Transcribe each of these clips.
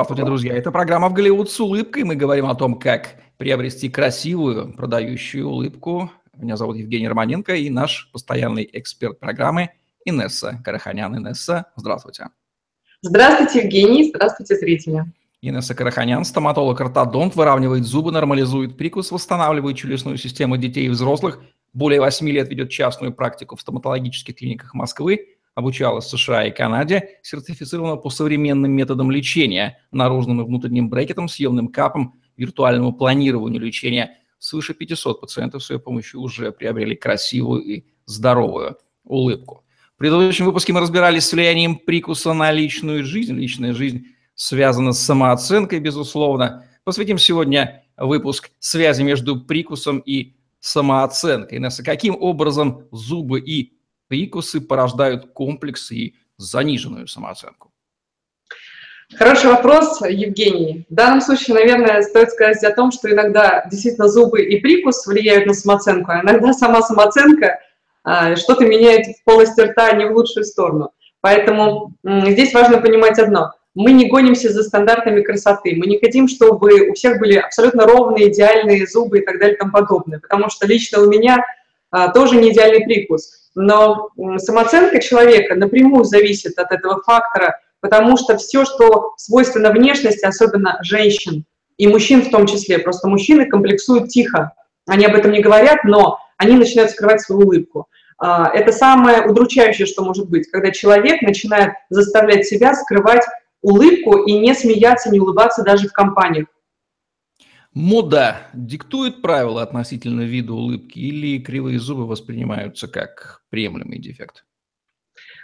Здравствуйте, друзья. Это программа «В Голливуд с улыбкой». Мы говорим о том, как приобрести красивую, продающую улыбку. Меня зовут Евгений Романенко и наш постоянный эксперт программы Инесса Караханян. Инесса, здравствуйте. Здравствуйте, Евгений. Здравствуйте, зрители. Инесса Караханян, стоматолог-ортодонт, выравнивает зубы, нормализует прикус, восстанавливает челюстную систему детей и взрослых. Более 8 лет ведет частную практику в стоматологических клиниках Москвы обучалась США и Канаде, сертифицирована по современным методам лечения, наружным и внутренним брекетом, съемным капом, виртуальному планированию лечения. Свыше 500 пациентов с ее помощью уже приобрели красивую и здоровую улыбку. В предыдущем выпуске мы разбирались с влиянием прикуса на личную жизнь. Личная жизнь связана с самооценкой, безусловно. Посвятим сегодня выпуск связи между прикусом и самооценкой. Каким образом зубы и прикусы порождают комплексы и заниженную самооценку? Хороший вопрос, Евгений. В данном случае, наверное, стоит сказать о том, что иногда действительно зубы и прикус влияют на самооценку, а иногда сама самооценка а, что-то меняет в полости рта не в лучшую сторону. Поэтому здесь важно понимать одно. Мы не гонимся за стандартами красоты. Мы не хотим, чтобы у всех были абсолютно ровные, идеальные зубы и так далее и тому подобное. Потому что лично у меня а, тоже не идеальный прикус но самооценка человека напрямую зависит от этого фактора, потому что все, что свойственно внешности, особенно женщин и мужчин в том числе, просто мужчины комплексуют тихо, они об этом не говорят, но они начинают скрывать свою улыбку. А, это самое удручающее, что может быть, когда человек начинает заставлять себя скрывать улыбку и не смеяться, не улыбаться даже в компаниях. Мода диктует правила относительно вида улыбки или кривые зубы воспринимаются как приемлемый дефект?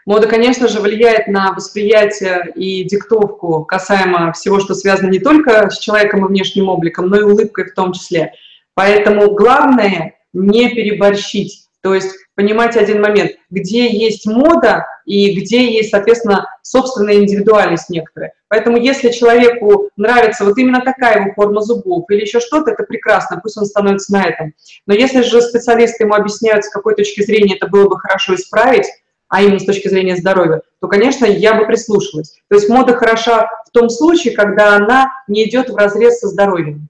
Мода, конечно же, влияет на восприятие и диктовку касаемо всего, что связано не только с человеком и внешним обликом, но и улыбкой в том числе. Поэтому главное не переборщить. То есть понимать один момент, где есть мода и где есть, соответственно, собственная индивидуальность некоторая. Поэтому если человеку нравится вот именно такая его форма зубов или еще что-то, это прекрасно, пусть он становится на этом. Но если же специалисты ему объясняют, с какой точки зрения это было бы хорошо исправить, а именно с точки зрения здоровья, то, конечно, я бы прислушалась. То есть мода хороша в том случае, когда она не идет в разрез со здоровьем.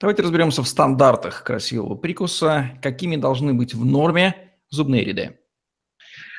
Давайте разберемся в стандартах красивого прикуса. Какими должны быть в норме зубные ряды?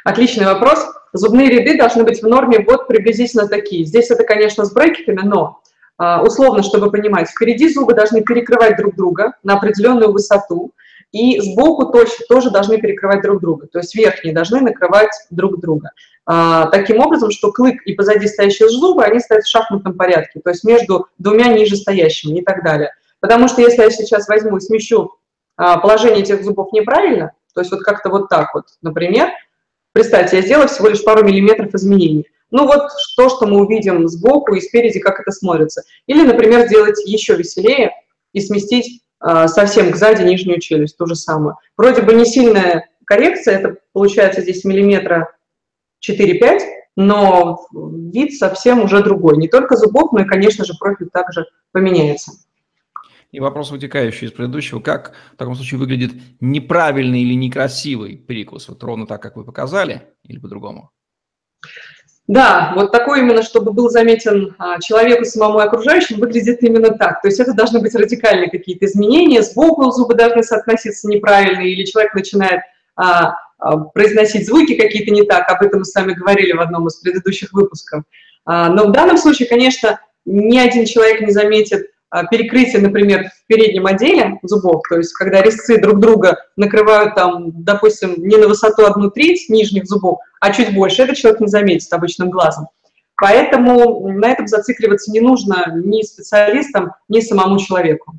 Отличный вопрос. Зубные ряды должны быть в норме вот приблизительно такие. Здесь это, конечно, с брекетами, но а, условно, чтобы понимать, впереди зубы должны перекрывать друг друга на определенную высоту, и сбоку точно тоже должны перекрывать друг друга, то есть верхние должны накрывать друг друга. А, таким образом, что клык и позади стоящие зубы, они стоят в шахматном порядке, то есть между двумя нижестоящими и так далее. Потому что если я сейчас возьму и смещу а, положение этих зубов неправильно, то есть вот как-то вот так вот, например, представьте, я сделала всего лишь пару миллиметров изменений. Ну вот то, что мы увидим сбоку и спереди, как это смотрится. Или, например, сделать еще веселее и сместить а, совсем сзади нижнюю челюсть, то же самое. Вроде бы не сильная коррекция, это получается здесь миллиметра 4-5, но вид совсем уже другой. Не только зубов, но и, конечно же, профиль также поменяется. И вопрос, вытекающий из предыдущего, как в таком случае выглядит неправильный или некрасивый прикус? Вот ровно так, как вы показали, или по-другому? Да, вот такой именно, чтобы был заметен а, человеку самому и окружающим, выглядит именно так. То есть это должны быть радикальные какие-то изменения, сбоку зубы должны соотноситься неправильно, или человек начинает а, а, произносить звуки какие-то не так, об этом мы с вами говорили в одном из предыдущих выпусков. А, но в данном случае, конечно, ни один человек не заметит перекрытие, например, в переднем отделе зубов, то есть когда резцы друг друга накрывают там, допустим, не на высоту одну треть нижних зубов, а чуть больше, этот человек не заметит обычным глазом. Поэтому на этом зацикливаться не нужно ни специалистам, ни самому человеку.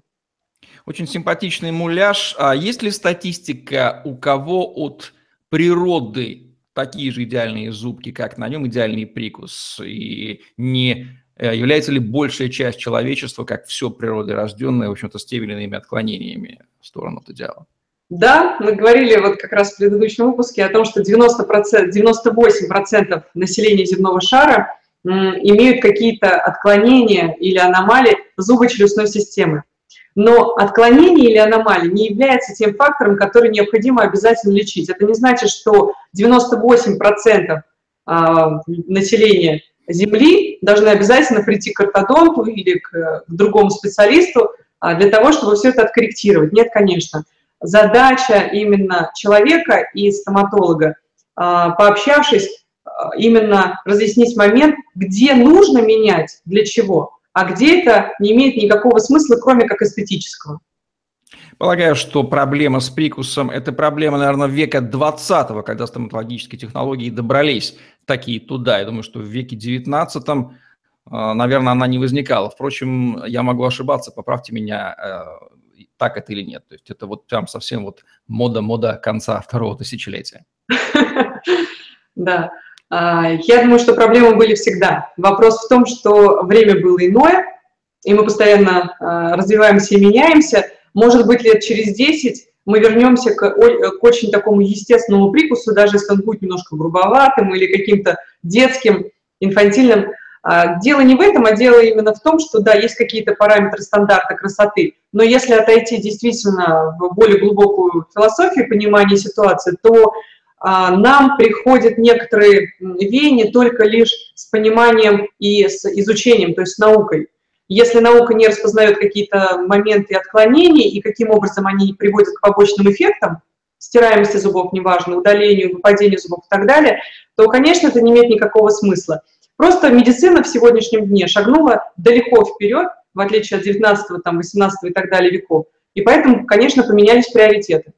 Очень симпатичный муляж. А есть ли статистика, у кого от природы такие же идеальные зубки, как на нем идеальный прикус, и не является ли большая часть человечества, как все природорожденное, в общем-то, с теми или иными отклонениями в сторону от идеала? Да, мы говорили вот как раз в предыдущем выпуске о том, что 90%, 98% населения земного шара имеют какие-то отклонения или аномалии зубочелюстной системы. Но отклонение или аномалия не является тем фактором, который необходимо обязательно лечить. Это не значит, что 98% а, населения Земли должны обязательно прийти к ортодонту или к, к другому специалисту а, для того, чтобы все это откорректировать. Нет, конечно. Задача именно человека и стоматолога, а, пообщавшись, а, именно разъяснить момент, где нужно менять, для чего, а где это не имеет никакого смысла, кроме как эстетического. Полагаю, что проблема с прикусом – это проблема, наверное, века 20-го, когда стоматологические технологии добрались такие туда. Я думаю, что в веке 19 а, наверное, она не возникала. Впрочем, я могу ошибаться, поправьте меня, э, так это или нет. То есть это вот прям совсем вот мода-мода конца второго тысячелетия. Да. А, я думаю, что проблемы были всегда. Вопрос в том, что время было иное, и мы постоянно а, развиваемся и меняемся – может быть, лет через 10 мы вернемся к, к очень такому естественному прикусу, даже если он будет немножко грубоватым или каким-то детским, инфантильным. А, дело не в этом, а дело именно в том, что, да, есть какие-то параметры стандарта красоты, но если отойти действительно в более глубокую философию понимания ситуации, то а, нам приходят некоторые веяния только лишь с пониманием и с изучением, то есть с наукой. Если наука не распознает какие-то моменты отклонений и каким образом они приводят к побочным эффектам, стираемости зубов, неважно, удалению, выпадению зубов и так далее, то, конечно, это не имеет никакого смысла. Просто медицина в сегодняшнем дне шагнула далеко вперед, в отличие от 19, там, 18 и так далее веков. И поэтому, конечно, поменялись приоритеты.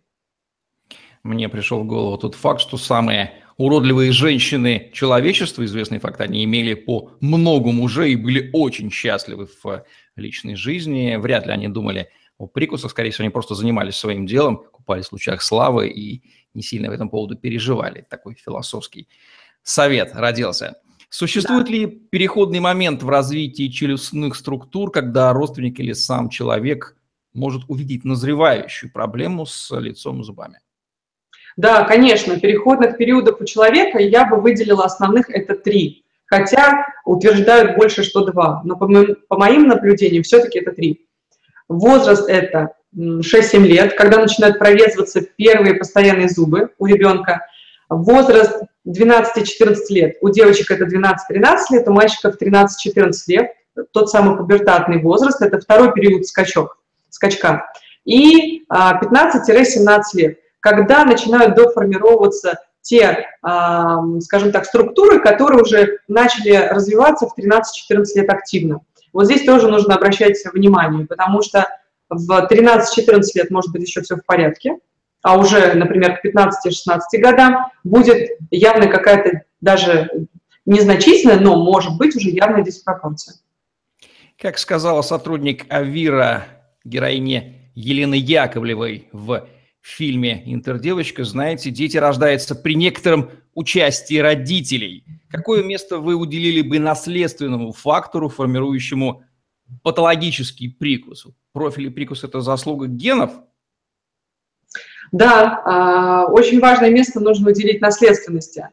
Мне пришел в голову тот факт, что самые уродливые женщины человечества, известный факт, они имели по много мужей и были очень счастливы в личной жизни. Вряд ли они думали о прикусах, скорее всего, они просто занимались своим делом, купались в лучах славы и не сильно в этом поводу переживали. Такой философский совет родился. Существует да. ли переходный момент в развитии челюстных структур, когда родственник или сам человек может увидеть назревающую проблему с лицом и зубами? Да, конечно, переходных периодов у человека я бы выделила основных это три, хотя утверждают больше, что два, но по моим, по моим наблюдениям все-таки это три. Возраст это 6-7 лет, когда начинают прорезываться первые постоянные зубы у ребенка. Возраст 12-14 лет, у девочек это 12-13 лет, у мальчиков 13-14 лет, тот самый пубертатный возраст, это второй период скачок, скачка. И 15-17 а, лет, когда начинают доформироваться те, скажем так, структуры, которые уже начали развиваться в 13-14 лет активно. Вот здесь тоже нужно обращать внимание, потому что в 13-14 лет может быть еще все в порядке, а уже, например, к 15-16 годам будет явно какая-то даже незначительная, но может быть уже явная диспропорция. Как сказала сотрудник Авира, героине Елены Яковлевой в в фильме «Интердевочка», знаете, дети рождаются при некотором участии родителей. Какое место вы уделили бы наследственному фактору, формирующему патологический прикус? Профиль прикус – это заслуга генов? Да, а, очень важное место нужно уделить наследственности,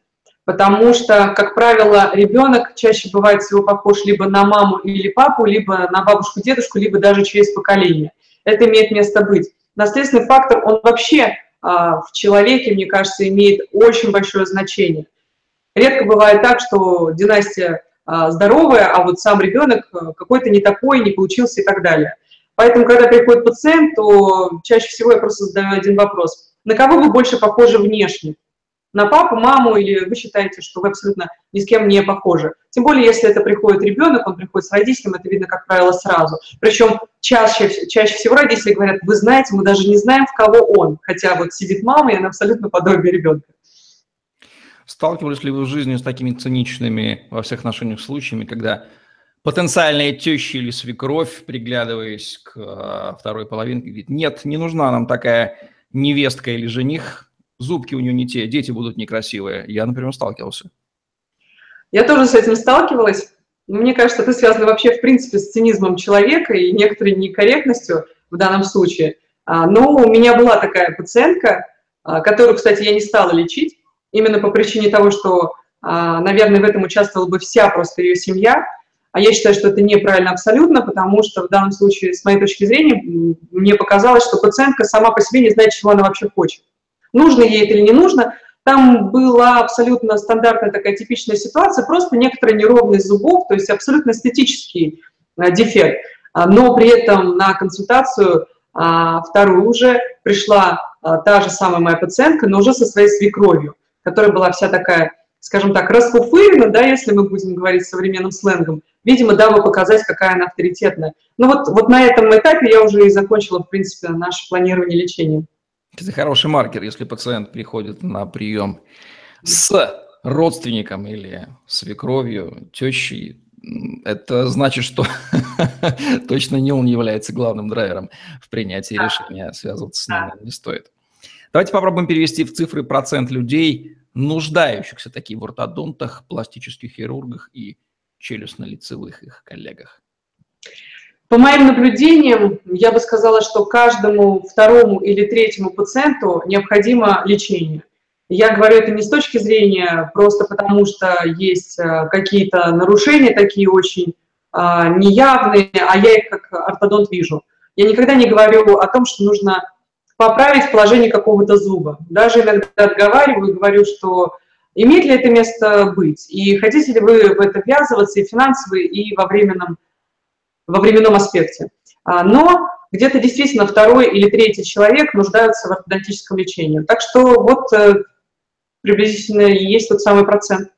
потому что, как правило, ребенок чаще бывает всего похож либо на маму или папу, либо на бабушку, дедушку, либо даже через поколение. Это имеет место быть наследственный фактор, он вообще а, в человеке, мне кажется, имеет очень большое значение. Редко бывает так, что династия а, здоровая, а вот сам ребенок а, какой-то не такой, не получился и так далее. Поэтому, когда приходит пациент, то чаще всего я просто задаю один вопрос. На кого вы больше похожи внешне? На папу, маму, или вы считаете, что вы абсолютно ни с кем не похожи. Тем более, если это приходит ребенок, он приходит с родителем, это видно, как правило, сразу. Причем чаще, чаще всего родители говорят, вы знаете, мы даже не знаем, в кого он. Хотя вот сидит мама, и она абсолютно подобие ребенка. Сталкивались ли вы в жизни с такими циничными во всех отношениях случаями, когда потенциальная теща или свекровь, приглядываясь к э, второй половинке, говорит, нет, не нужна нам такая невестка или жених, зубки у нее не те, дети будут некрасивые. Я, например, сталкивался. Я тоже с этим сталкивалась. Мне кажется, это связано вообще, в принципе, с цинизмом человека и некоторой некорректностью в данном случае. А, но у меня была такая пациентка, а, которую, кстати, я не стала лечить, именно по причине того, что, а, наверное, в этом участвовала бы вся просто ее семья. А я считаю, что это неправильно абсолютно, потому что в данном случае, с моей точки зрения, мне показалось, что пациентка сама по себе не знает, чего она вообще хочет нужно ей это или не нужно, Там была абсолютно стандартная такая типичная ситуация, просто некоторая неровность зубов, то есть абсолютно эстетический а, дефект. А, но при этом на консультацию а, вторую уже пришла та же самая моя пациентка, но уже со своей свекровью, которая была вся такая, скажем так, расфуфырена, да, если мы будем говорить современным сленгом, видимо, дабы показать, какая она авторитетная. Ну вот, вот на этом этапе я уже и закончила, в принципе, наше планирование лечения. Это хороший маркер, если пациент приходит на прием с родственником или свекровью, тещей, это значит, что точно не он является главным драйвером в принятии решения, связываться с ним не стоит. Давайте попробуем перевести в цифры процент людей, нуждающихся таких в ортодонтах, пластических хирургах и челюстно-лицевых их коллегах. По моим наблюдениям, я бы сказала, что каждому второму или третьему пациенту необходимо лечение. Я говорю это не с точки зрения просто потому, что есть э, какие-то нарушения такие очень а, неявные, а я их как ортодонт вижу. Я никогда не говорю о том, что нужно поправить положение какого-то зуба. Даже иногда отговариваю, говорю, что имеет ли это место быть, и хотите ли вы в это ввязываться и финансово, и во временном, во временном аспекте. А, но где-то действительно второй или третий человек нуждаются в ортодонтическом лечении. Так что вот э, приблизительно и есть тот самый процент.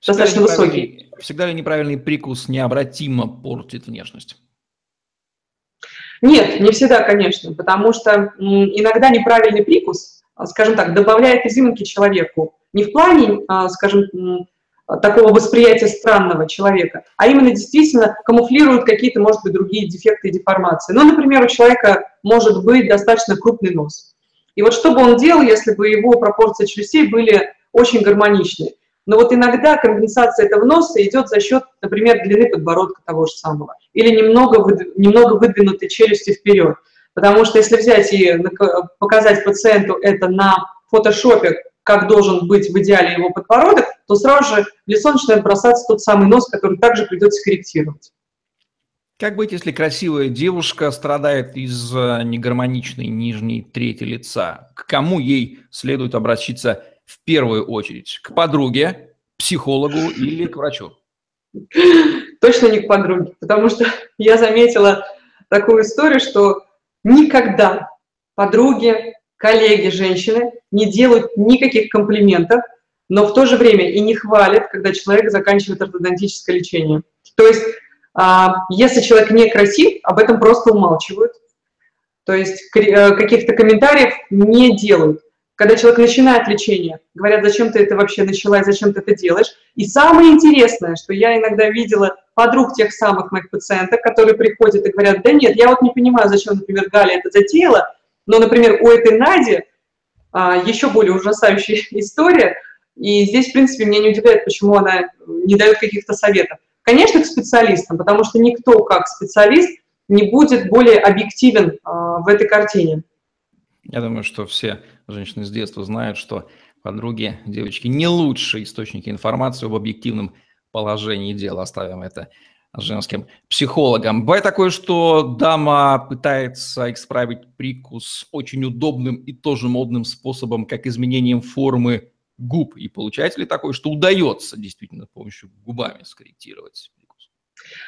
Всегда достаточно высокий. Всегда ли неправильный прикус необратимо портит внешность? Нет, не всегда, конечно, потому что иногда неправильный прикус, скажем так, добавляет изюминки человеку. Не в плане, а, скажем, такого восприятия странного человека, а именно действительно камуфлирует какие-то, может быть, другие дефекты и деформации. Ну, например, у человека может быть достаточно крупный нос. И вот что бы он делал, если бы его пропорции челюстей были очень гармоничны? Но вот иногда компенсация этого носа идет за счет, например, длины подбородка того же самого, или немного, немного выдвинутой челюсти вперед. Потому что если взять и показать пациенту это на фотошопе, как должен быть в идеале его подбородок, то сразу же в лицо начинает бросаться тот самый нос, который также придется корректировать. Как быть, если красивая девушка страдает из э, негармоничной нижней трети лица? К кому ей следует обратиться в первую очередь? К подруге, психологу или к врачу? Точно не к подруге, потому что я заметила такую историю, что никогда подруги, коллеги, женщины не делают никаких комплиментов, но в то же время и не хвалят, когда человек заканчивает ортодонтическое лечение. То есть а, если человек не красив, об этом просто умалчивают. То есть э, каких-то комментариев не делают. Когда человек начинает лечение, говорят, зачем ты это вообще начала и зачем ты это делаешь. И самое интересное, что я иногда видела подруг тех самых моих пациенток, которые приходят и говорят, да нет, я вот не понимаю, зачем, например, Галя это затеяла, но, например, у этой Нади а, еще более ужасающая история, и здесь, в принципе, меня не удивляет, почему она не дает каких-то советов. Конечно, к специалистам, потому что никто как специалист не будет более объективен а, в этой картине. Я думаю, что все женщины с детства знают, что подруги, девочки не лучшие источники информации об объективном положении дела. Оставим это женским психологам. Бывает такое, что дама пытается исправить прикус очень удобным и тоже модным способом, как изменением формы губ. И получается ли такое, что удается действительно с помощью губами скорректировать прикус?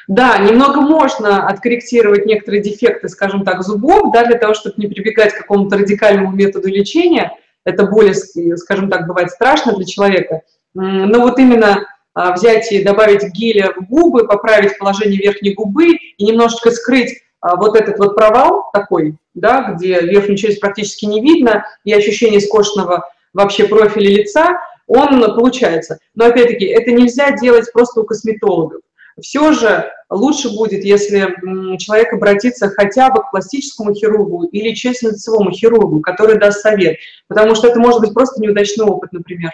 Да, немного можно откорректировать некоторые дефекты, скажем так, зубов, да, для того, чтобы не прибегать к какому-то радикальному методу лечения. Это более, скажем так, бывает страшно для человека. Но вот именно взять и добавить геля в губы, поправить положение верхней губы и немножечко скрыть а, вот этот вот провал такой, да, где верхнюю часть практически не видно, и ощущение скошенного вообще профиля лица, он получается. Но опять-таки, это нельзя делать просто у косметологов. Все же лучше будет, если человек обратится хотя бы к пластическому хирургу или челюстно-лицевому хирургу, который даст совет, потому что это может быть просто неудачный опыт, например.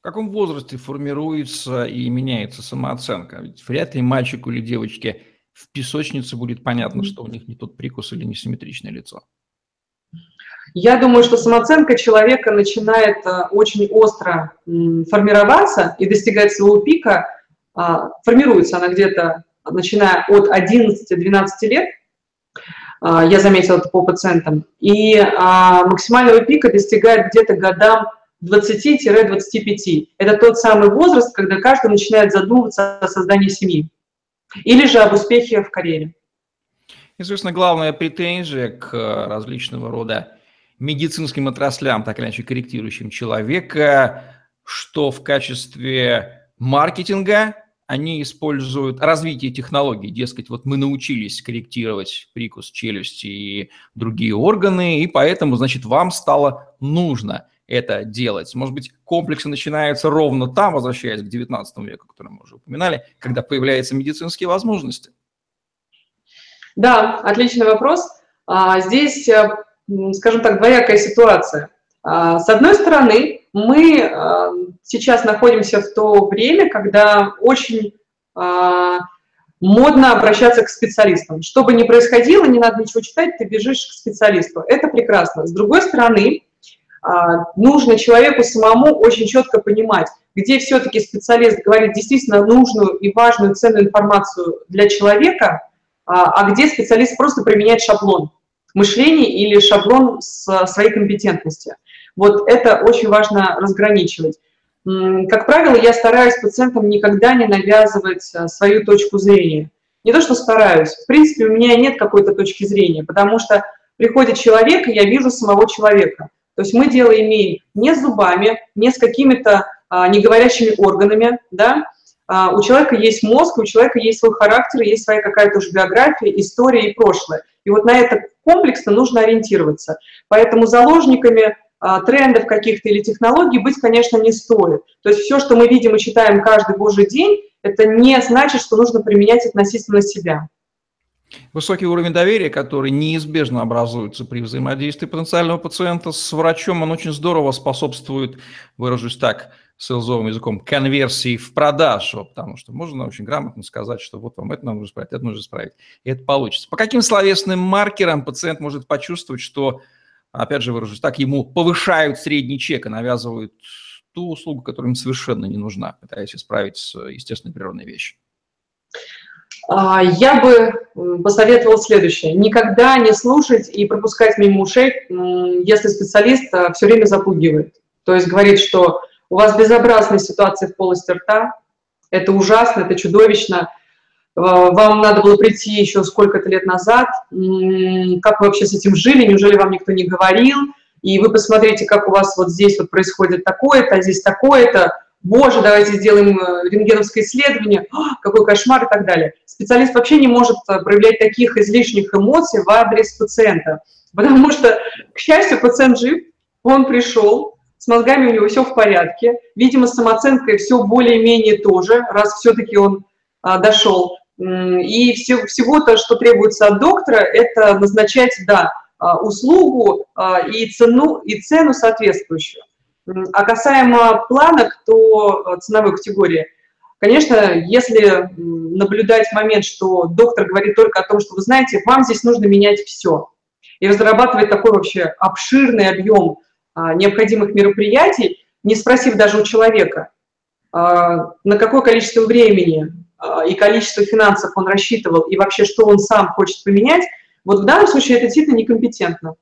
В каком возрасте формируется и меняется самооценка? Ведь вряд ли мальчику или девочке в песочнице будет понятно, что у них не тот прикус или несимметричное лицо. Я думаю, что самооценка человека начинает э, очень остро формироваться и достигать своего пика. А, формируется она где-то, начиная от 11-12 лет, а, я заметила это по пациентам, и а, максимального пика достигает где-то годам 20-25. Это тот самый возраст, когда каждый начинает задумываться о создании семьи или же об успехе в карьере. Известно, главная претензия к различного рода медицинским отраслям, так или иначе корректирующим человека, что в качестве маркетинга они используют развитие технологий. Дескать, вот мы научились корректировать прикус челюсти и другие органы, и поэтому, значит, вам стало нужно это делать. Может быть, комплексы начинаются ровно там, возвращаясь к 19 веку, который мы уже упоминали, когда появляются медицинские возможности. Да, отличный вопрос. А, здесь, э, скажем так, двоякая ситуация. А, с одной стороны, мы а, сейчас находимся в то время, когда очень модно обращаться к специалистам. Что бы ни происходило, не надо ничего читать, ты бежишь к специалисту. Это прекрасно. С другой стороны, нужно человеку самому очень четко понимать, где все-таки специалист говорит действительно нужную и важную ценную информацию для человека, а где специалист просто применяет шаблон мышления или шаблон своей компетентности. Вот это очень важно разграничивать. Как правило, я стараюсь пациентам никогда не навязывать а, свою точку зрения. Не то, что стараюсь. В принципе, у меня нет какой-то точки зрения, потому что приходит человек, и я вижу самого человека. То есть мы дело имеем не с зубами, не с какими-то а, неговорящими органами, да, а, у человека есть мозг, у человека есть свой характер, есть своя какая-то уже биография, история и прошлое. И вот на это комплексно нужно ориентироваться. Поэтому заложниками а, трендов каких-то или технологий быть, конечно, не стоит. То есть все, что мы видим и читаем каждый божий день, это не значит, что нужно применять относительно себя. Высокий уровень доверия, который неизбежно образуется при взаимодействии потенциального пациента с врачом, он очень здорово способствует, выражусь так, селзовым языком, конверсии в продажу, потому что можно очень грамотно сказать, что вот вам это нужно исправить, это нужно исправить, и это получится. По каким словесным маркерам пациент может почувствовать, что опять же выражусь так, ему повышают средний чек и навязывают ту услугу, которая им совершенно не нужна, пытаясь исправить естественные природные вещи. А, я бы посоветовал следующее. Никогда не слушать и пропускать мимо ушей, если специалист а, все время запугивает. То есть говорит, что у вас безобразная ситуация в полости рта, это ужасно, это чудовищно, Э, вам надо было прийти еще сколько-то лет назад, как вы вообще с этим жили, неужели вам никто не говорил, и вы посмотрите, как у вас вот здесь вот происходит такое-то, а здесь такое-то, боже, давайте сделаем э, рентгеновское исследование, О, какой кошмар и так далее. Специалист вообще не может э, проявлять таких излишних эмоций в адрес пациента, потому что, к счастью, пациент жив, он пришел, с мозгами у него все в порядке, видимо, с самооценкой все более-менее тоже, раз все-таки он а, дошел. И все, всего-то, что требуется от доктора, это назначать, да, а, услугу а, и цену, и цену соответствующую. А касаемо планок, то а, ценовой категории, конечно, если наблюдать момент, что доктор говорит только о том, что вы знаете, вам здесь нужно менять все, и разрабатывать такой вообще обширный объем необходимых мероприятий, не спросив даже у человека, на какое количество времени а, и количество финансов он рассчитывал, и вообще, что он сам хочет поменять, вот в данном случае это действительно некомпетентно.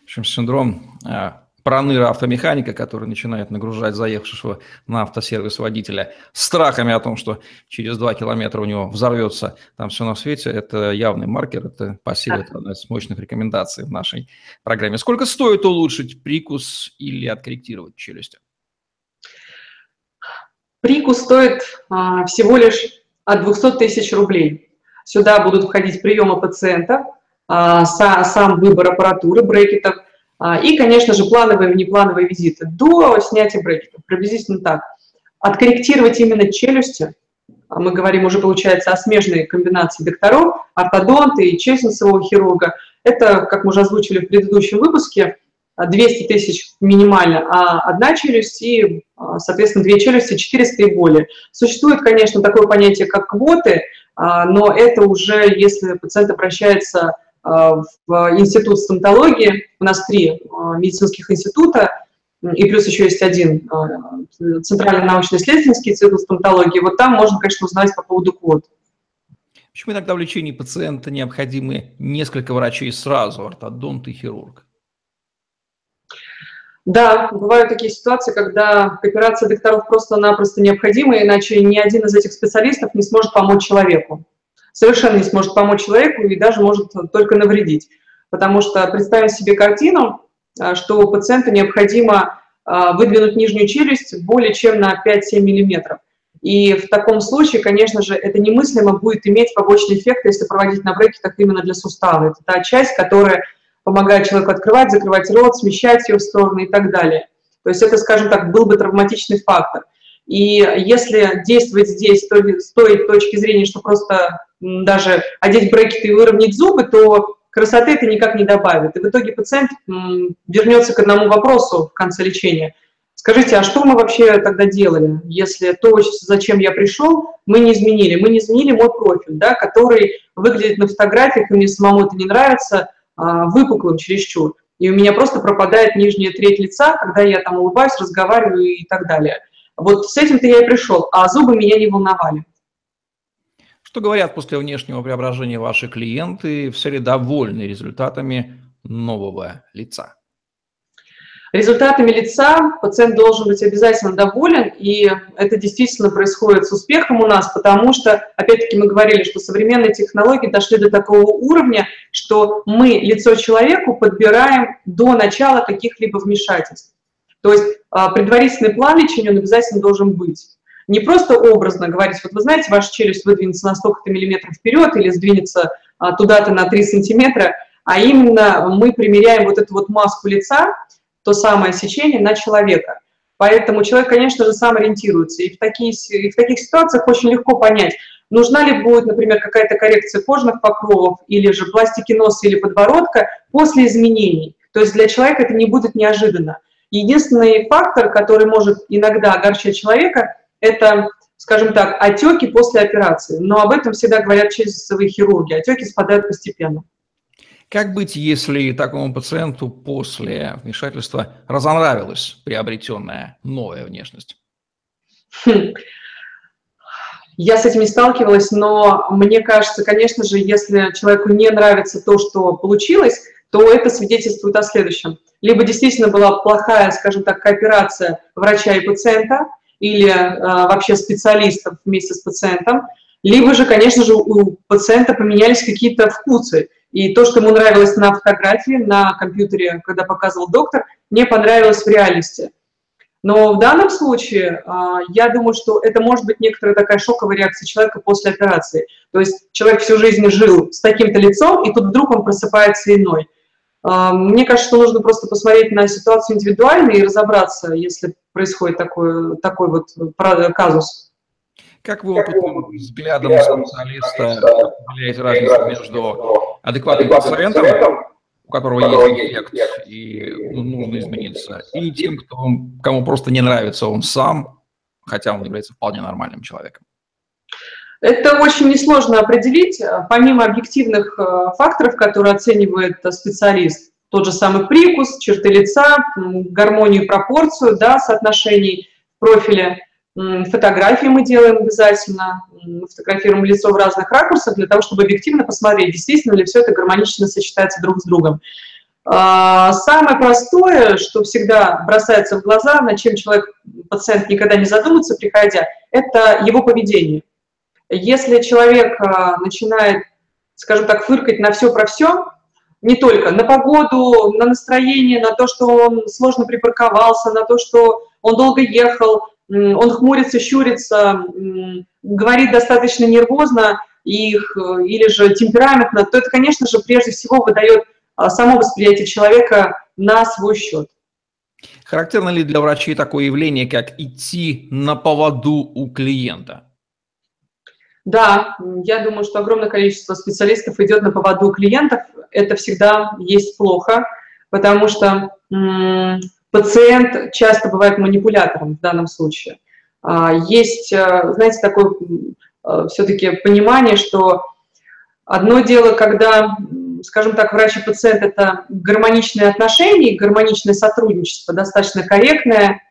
В общем, синдром а, проныра автомеханика, который начинает нагружать заехавшего на автосервис водителя страхами о том, что через два километра у него взорвется там все на свете, это явный маркер, это пассив, это одна из мощных рекомендаций в нашей программе. Сколько стоит улучшить прикус или откорректировать челюсть? Прикус стоит а, всего лишь от 200 тысяч рублей. Сюда будут входить приемы пациента, а, са, сам выбор аппаратуры, брекетов и, конечно же, плановые и внеплановые визиты до снятия брекетов, приблизительно так. Откорректировать именно челюсти, а мы говорим уже, получается, о смежной комбинации докторов, ортодонта и челюстно-носового хирурга. Это, как мы уже озвучили в предыдущем выпуске, 200 тысяч минимально, а одна челюсть и, а, соответственно, две челюсти 400 и более. Существует, конечно, такое понятие, как квоты, а, но это уже, если пациент обращается а, в институт стоматологии, у нас три медицинских института, и плюс еще есть один Центральный научно-исследовательский институт стоматологии, вот там можно, конечно, узнать по поводу квот. Почему иногда в лечении пациента необходимы несколько врачей сразу, ортодонт и хирург? Да, бывают такие ситуации, когда кооперация докторов просто-напросто необходима, иначе ни один из этих специалистов не сможет помочь человеку. Совершенно не сможет помочь человеку и даже может только навредить. Потому что представим себе картину, а, что у пациента необходимо а, выдвинуть нижнюю челюсть более чем на 5-7 миллиметров. И в таком случае, конечно же, это немыслимо будет иметь побочный эффект, если проводить на так именно для сустава. Это та часть, которая помогает человеку открывать, закрывать рот, смещать ее в стороны и так далее. То есть это, скажем так, был бы травматичный фактор. И если действовать здесь то, с той точки зрения, что просто даже одеть брекеты и выровнять зубы, то красоты это никак не добавит. И в итоге пациент вернется к одному вопросу в конце лечения. Скажите, а что мы вообще тогда делали, если то, зачем я пришел, мы не изменили? Мы не изменили мой профиль, да, который выглядит на фотографиях, и мне самому это не нравится, а, выпуклым чересчур. И у меня просто пропадает нижняя треть лица, когда я там улыбаюсь, разговариваю и так далее. Вот с этим-то я и пришел, а зубы меня не волновали. Что говорят после внешнего преображения ваши клиенты? Все ли довольны результатами нового лица? Результатами лица пациент должен быть обязательно доволен, и это действительно происходит с успехом у нас, потому что, опять-таки, мы говорили, что современные технологии дошли до такого уровня, что мы лицо человеку подбираем до начала каких-либо вмешательств. То есть а, предварительный план лечения он обязательно должен быть. Не просто образно говорить, вот вы знаете, ваша челюсть выдвинется на столько-то миллиметров вперед или сдвинется а, туда-то на 3 сантиметра, а именно мы примеряем вот эту вот маску лица, то самое сечение на человека. Поэтому человек, конечно же, сам ориентируется. И в, такие, и в таких ситуациях очень легко понять, нужна ли будет, например, какая-то коррекция кожных покровов или же пластики носа или подбородка после изменений. То есть для человека это не будет неожиданно. Единственный фактор, который может иногда огорчать человека, это, скажем так, отеки после операции. Но об этом всегда говорят челюстевые хирурги. Отеки спадают постепенно. Как быть, если такому пациенту после вмешательства разонравилась приобретенная новая внешность? Хм. Я с этим не сталкивалась, но мне кажется, конечно же, если человеку не нравится то, что получилось, то это свидетельствует о следующем. Либо действительно была плохая, скажем так, кооперация врача и пациента, или э, вообще специалистов вместе с пациентом, либо же, конечно же, у пациента поменялись какие-то вкусы. И то, что ему нравилось на фотографии, на компьютере, когда показывал доктор, не понравилось в реальности. Но в данном случае а, я думаю, что это может быть некоторая такая шоковая реакция человека после операции. То есть человек всю жизнь жил с таким-то лицом, и тут вдруг он просыпается иной. А, мне кажется, что нужно просто посмотреть на ситуацию индивидуально и разобраться, если происходит такой, такой вот казус. Как вы опытным взглядом специалиста определяете разницу между адекватным пациентом, у которого есть эффект и нужно измениться, и тем, кто, кому просто не нравится он сам, хотя он является вполне нормальным человеком? Это очень несложно определить. Помимо объективных э, факторов, которые оценивает специалист, тот же самый прикус, черты лица, гармонию, пропорцию да, соотношений в профиле, Фотографии мы делаем обязательно, фотографируем лицо в разных ракурсах для того, чтобы объективно посмотреть, действительно ли все это гармонично сочетается друг с другом. Самое простое, что всегда бросается в глаза, над чем человек, пациент никогда не задумается, приходя, это его поведение. Если человек а, начинает, скажем так, фыркать на все про все, не только на погоду, на настроение, на то, что он сложно припарковался, на то, что он долго ехал, он хмурится, щурится, говорит достаточно нервозно их, или же темпераментно, то это, конечно же, прежде всего выдает а, само восприятие человека на свой счет. Характерно ли для врачей такое явление, как идти на поводу у клиента? Да, я думаю, что огромное количество специалистов идет на поводу клиентов. Это всегда есть плохо, потому что пациент часто бывает манипулятором в данном случае. А, есть, э, знаете, такое э, все-таки понимание, что одно дело, когда, скажем так, врач и пациент – это гармоничные отношения, гармоничное сотрудничество, достаточно корректное.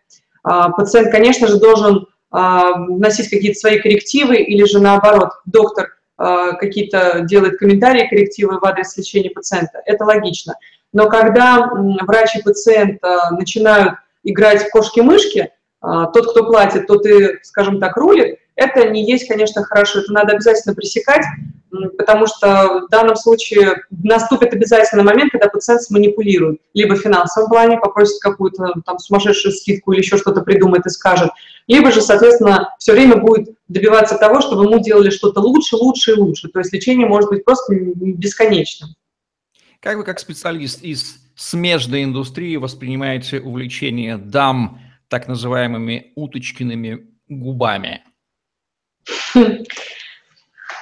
А, пациент, конечно же, должен вносить какие-то свои коррективы или же наоборот, доктор какие-то делает комментарии, коррективы в адрес лечения пациента. Это логично. Но когда врач и пациент начинают играть в кошки-мышки, тот, кто платит, тот и, скажем так, рулит, это не есть, конечно, хорошо. Это надо обязательно пресекать, потому что в данном случае наступит обязательно момент, когда пациент сманипулирует. Либо в финансовом плане попросит какую-то там сумасшедшую скидку или еще что-то придумает и скажет. Либо же, соответственно, все время будет добиваться того, чтобы ему делали что-то лучше, лучше и лучше. То есть лечение может быть просто бесконечным. Как вы, как специалист из смежной индустрии, воспринимаете увлечение дам так называемыми уточкиными губами?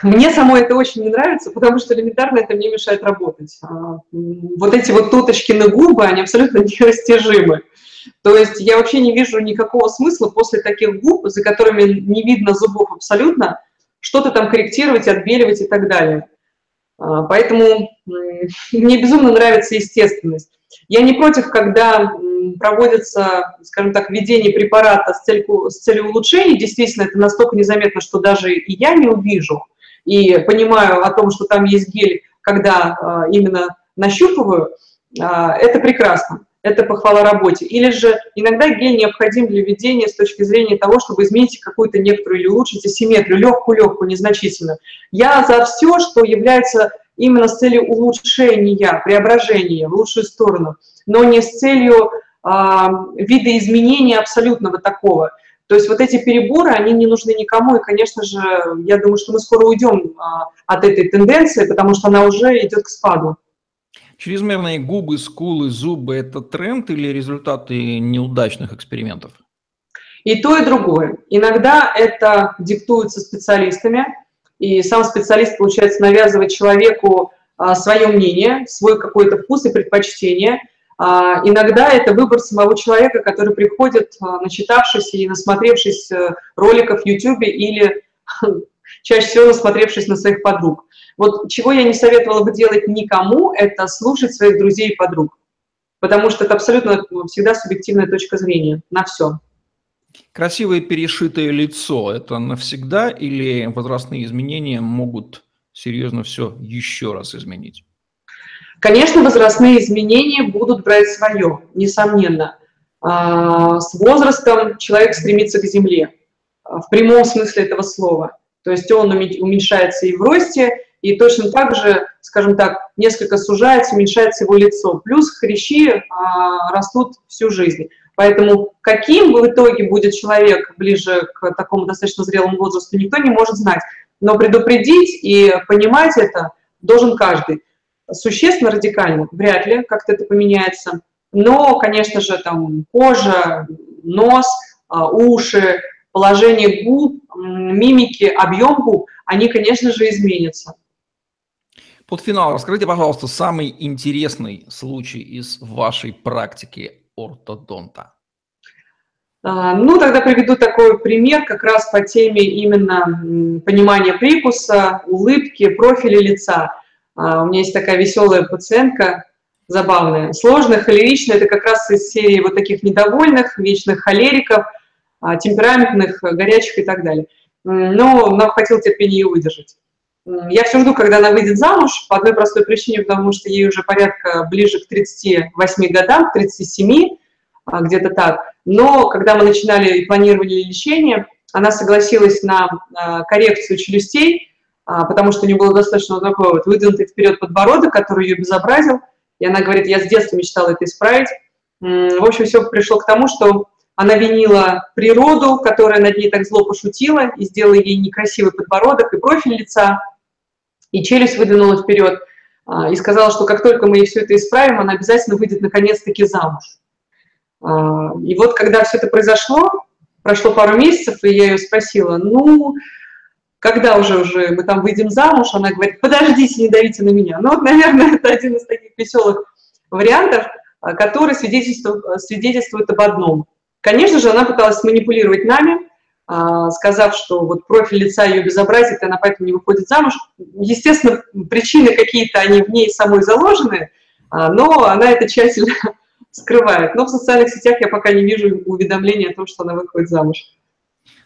Мне самой это очень не нравится, потому что элементарно это мне мешает работать. А, вот эти вот туточки на губы, они абсолютно нерастяжимы. То есть я вообще не вижу никакого смысла после таких губ, за которыми не видно зубов абсолютно, что-то там корректировать, отбеливать и так далее. А, поэтому мне безумно нравится естественность. Я не против, когда проводится, скажем так, введение препарата с целью, с целью улучшения. Действительно, это настолько незаметно, что даже и я не увижу и понимаю о том, что там есть гель, когда а, именно нащупываю, а, это прекрасно, это похвала работе. Или же иногда гель необходим для введения с точки зрения того, чтобы изменить какую-то некоторую или улучшить асимметрию, легкую-легкую, незначительно. Я за все, что является именно с целью улучшения, преображения в лучшую сторону, но не с целью э, видоизменения абсолютного такого – то есть вот эти переборы, они не нужны никому, и, конечно же, я думаю, что мы скоро уйдем а, от этой тенденции, потому что она уже идет к спаду. Чрезмерные губы, скулы, зубы – это тренд или результаты неудачных экспериментов? И то, и другое. Иногда это диктуется специалистами, и сам специалист, получается, навязывает человеку а, свое мнение, свой какой-то вкус и предпочтение – иногда это выбор самого человека, который приходит, а, начитавшись и насмотревшись э, роликов в YouTube или чаще всего насмотревшись на своих подруг. Вот чего я не советовала бы делать никому, это слушать своих друзей и подруг, потому что это абсолютно ну, всегда субъективная точка зрения на все. Красивое перешитое лицо – это навсегда или возрастные изменения могут серьезно все еще раз изменить? Конечно, возрастные изменения будут брать свое, несомненно. А, с возрастом человек стремится к земле, а, в прямом смысле этого слова. То есть он уменьшается и в росте, и точно так же, скажем так, несколько сужается, уменьшается его лицо. Плюс хрящи а, растут всю жизнь. Поэтому каким в итоге будет человек ближе к такому достаточно зрелому возрасту, никто не может знать. Но предупредить и понимать это должен каждый существенно радикально, вряд ли как-то это поменяется. Но, конечно же, там кожа, нос, а, уши, положение губ, мимики, объем губ, они, конечно же, изменятся. Под финал расскажите, пожалуйста, самый интересный случай из вашей практики ортодонта. А, ну, тогда приведу такой пример как раз по теме именно понимания прикуса, улыбки, профиля лица. А, у меня есть такая веселая пациентка, забавная. Сложная, холеричная, это как раз из серии вот таких недовольных, вечных холериков, а, темпераментных, горячих и так далее. Но нам хватило терпения ее выдержать. Я все жду, когда она выйдет замуж, по одной простой причине, потому что ей уже порядка ближе к 38 годам, к 37, а, где-то так. Но когда мы начинали и планировали лечение, она согласилась на коррекцию челюстей, потому что у нее было достаточно вот такой вот выдвинутый вперед подбородок, который ее безобразил. И она говорит, я с детства мечтала это исправить. В общем, все пришло к тому, что она винила природу, которая над ней так зло пошутила, и сделала ей некрасивый подбородок и профиль лица, и челюсть выдвинула вперед, а, и сказала, что как только мы ей все это исправим, она обязательно выйдет наконец-таки замуж. А, и вот когда все это произошло, прошло пару месяцев, и я ее спросила, ну, когда уже, уже мы там выйдем замуж, она говорит, подождите, не давите на меня. Ну, вот, наверное, это один из таких веселых вариантов, а, который свидетельствует, свидетельствует об одном. Конечно же, она пыталась манипулировать нами, а, сказав, что вот профиль лица ее безобразит, и она поэтому не выходит замуж. Естественно, причины какие-то, они в ней самой заложены, а, но она это тщательно скрывает. Но в социальных сетях я пока не вижу уведомления о том, что она выходит замуж.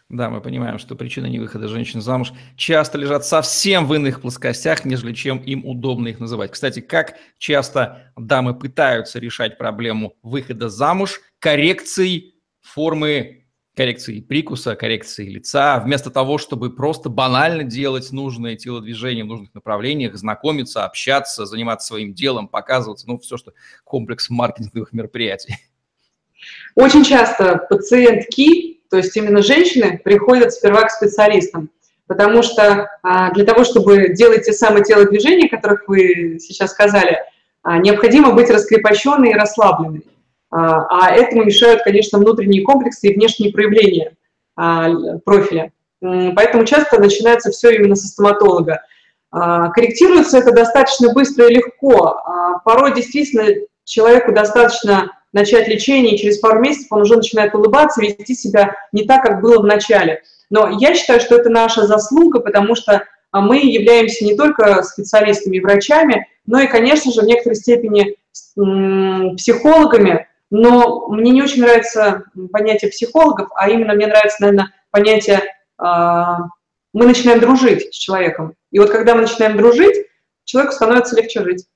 Да, мы понимаем, что причины невыхода женщин замуж часто лежат совсем в иных плоскостях, нежели чем им удобно их называть. Кстати, как часто дамы пытаются решать проблему выхода замуж коррекцией формы коррекции прикуса, коррекции лица, вместо того, чтобы просто банально делать нужные телодвижения в нужных направлениях, знакомиться, общаться, заниматься своим делом, показываться, ну, все, что комплекс маркетинговых мероприятий. Очень часто пациентки, то есть именно женщины, приходят сперва к специалистам, потому что а, для того, чтобы делать те самые телодвижения, которых вы сейчас сказали, а, необходимо быть раскрепощенной и расслабленной. А, а этому мешают, конечно, внутренние комплексы и внешние проявления профиля. Поэтому часто начинается все именно со стоматолога. Корректируется это достаточно быстро и легко. Порой действительно человеку достаточно начать лечение, и через пару месяцев он уже начинает улыбаться, вести себя не так, как было в начале. Но я считаю, что это наша заслуга, потому что мы являемся не только специалистами и врачами, но и, конечно же, в некоторой степени психологами, но мне не очень нравится понятие психологов, а именно мне нравится, наверное, понятие а, мы начинаем дружить с человеком. И вот когда мы начинаем дружить, человеку становится легче жить.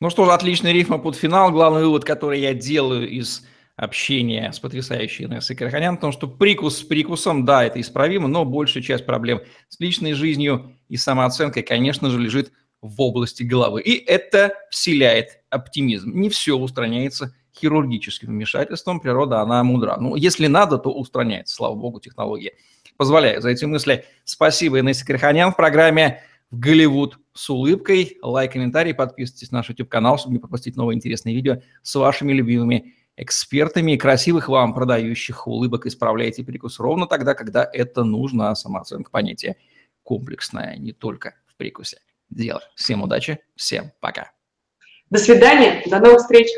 Ну что же, отличный рифма под финал. Главный вывод, который я делаю из общения с потрясающей Инессой Караханян, том, что прикус с прикусом, да, это исправимо, но большая часть проблем с личной жизнью и самооценкой, конечно же, лежит в области головы. И это вселяет оптимизм. Не все устраняется хирургическим вмешательством. Природа, она мудра. Ну, если надо, то устраняется. Слава богу, технология позволяет. За эти мысли спасибо Инессе Криханян в программе Голливуд с улыбкой. Лайк, комментарий, подписывайтесь на наш YouTube-канал, чтобы не пропустить новые интересные видео с вашими любимыми экспертами. И красивых вам продающих улыбок исправляйте прикус ровно тогда, когда это нужно. А самооценка понятие комплексное, не только в прикусе дело. Всем удачи, всем пока. До свидания, до новых встреч.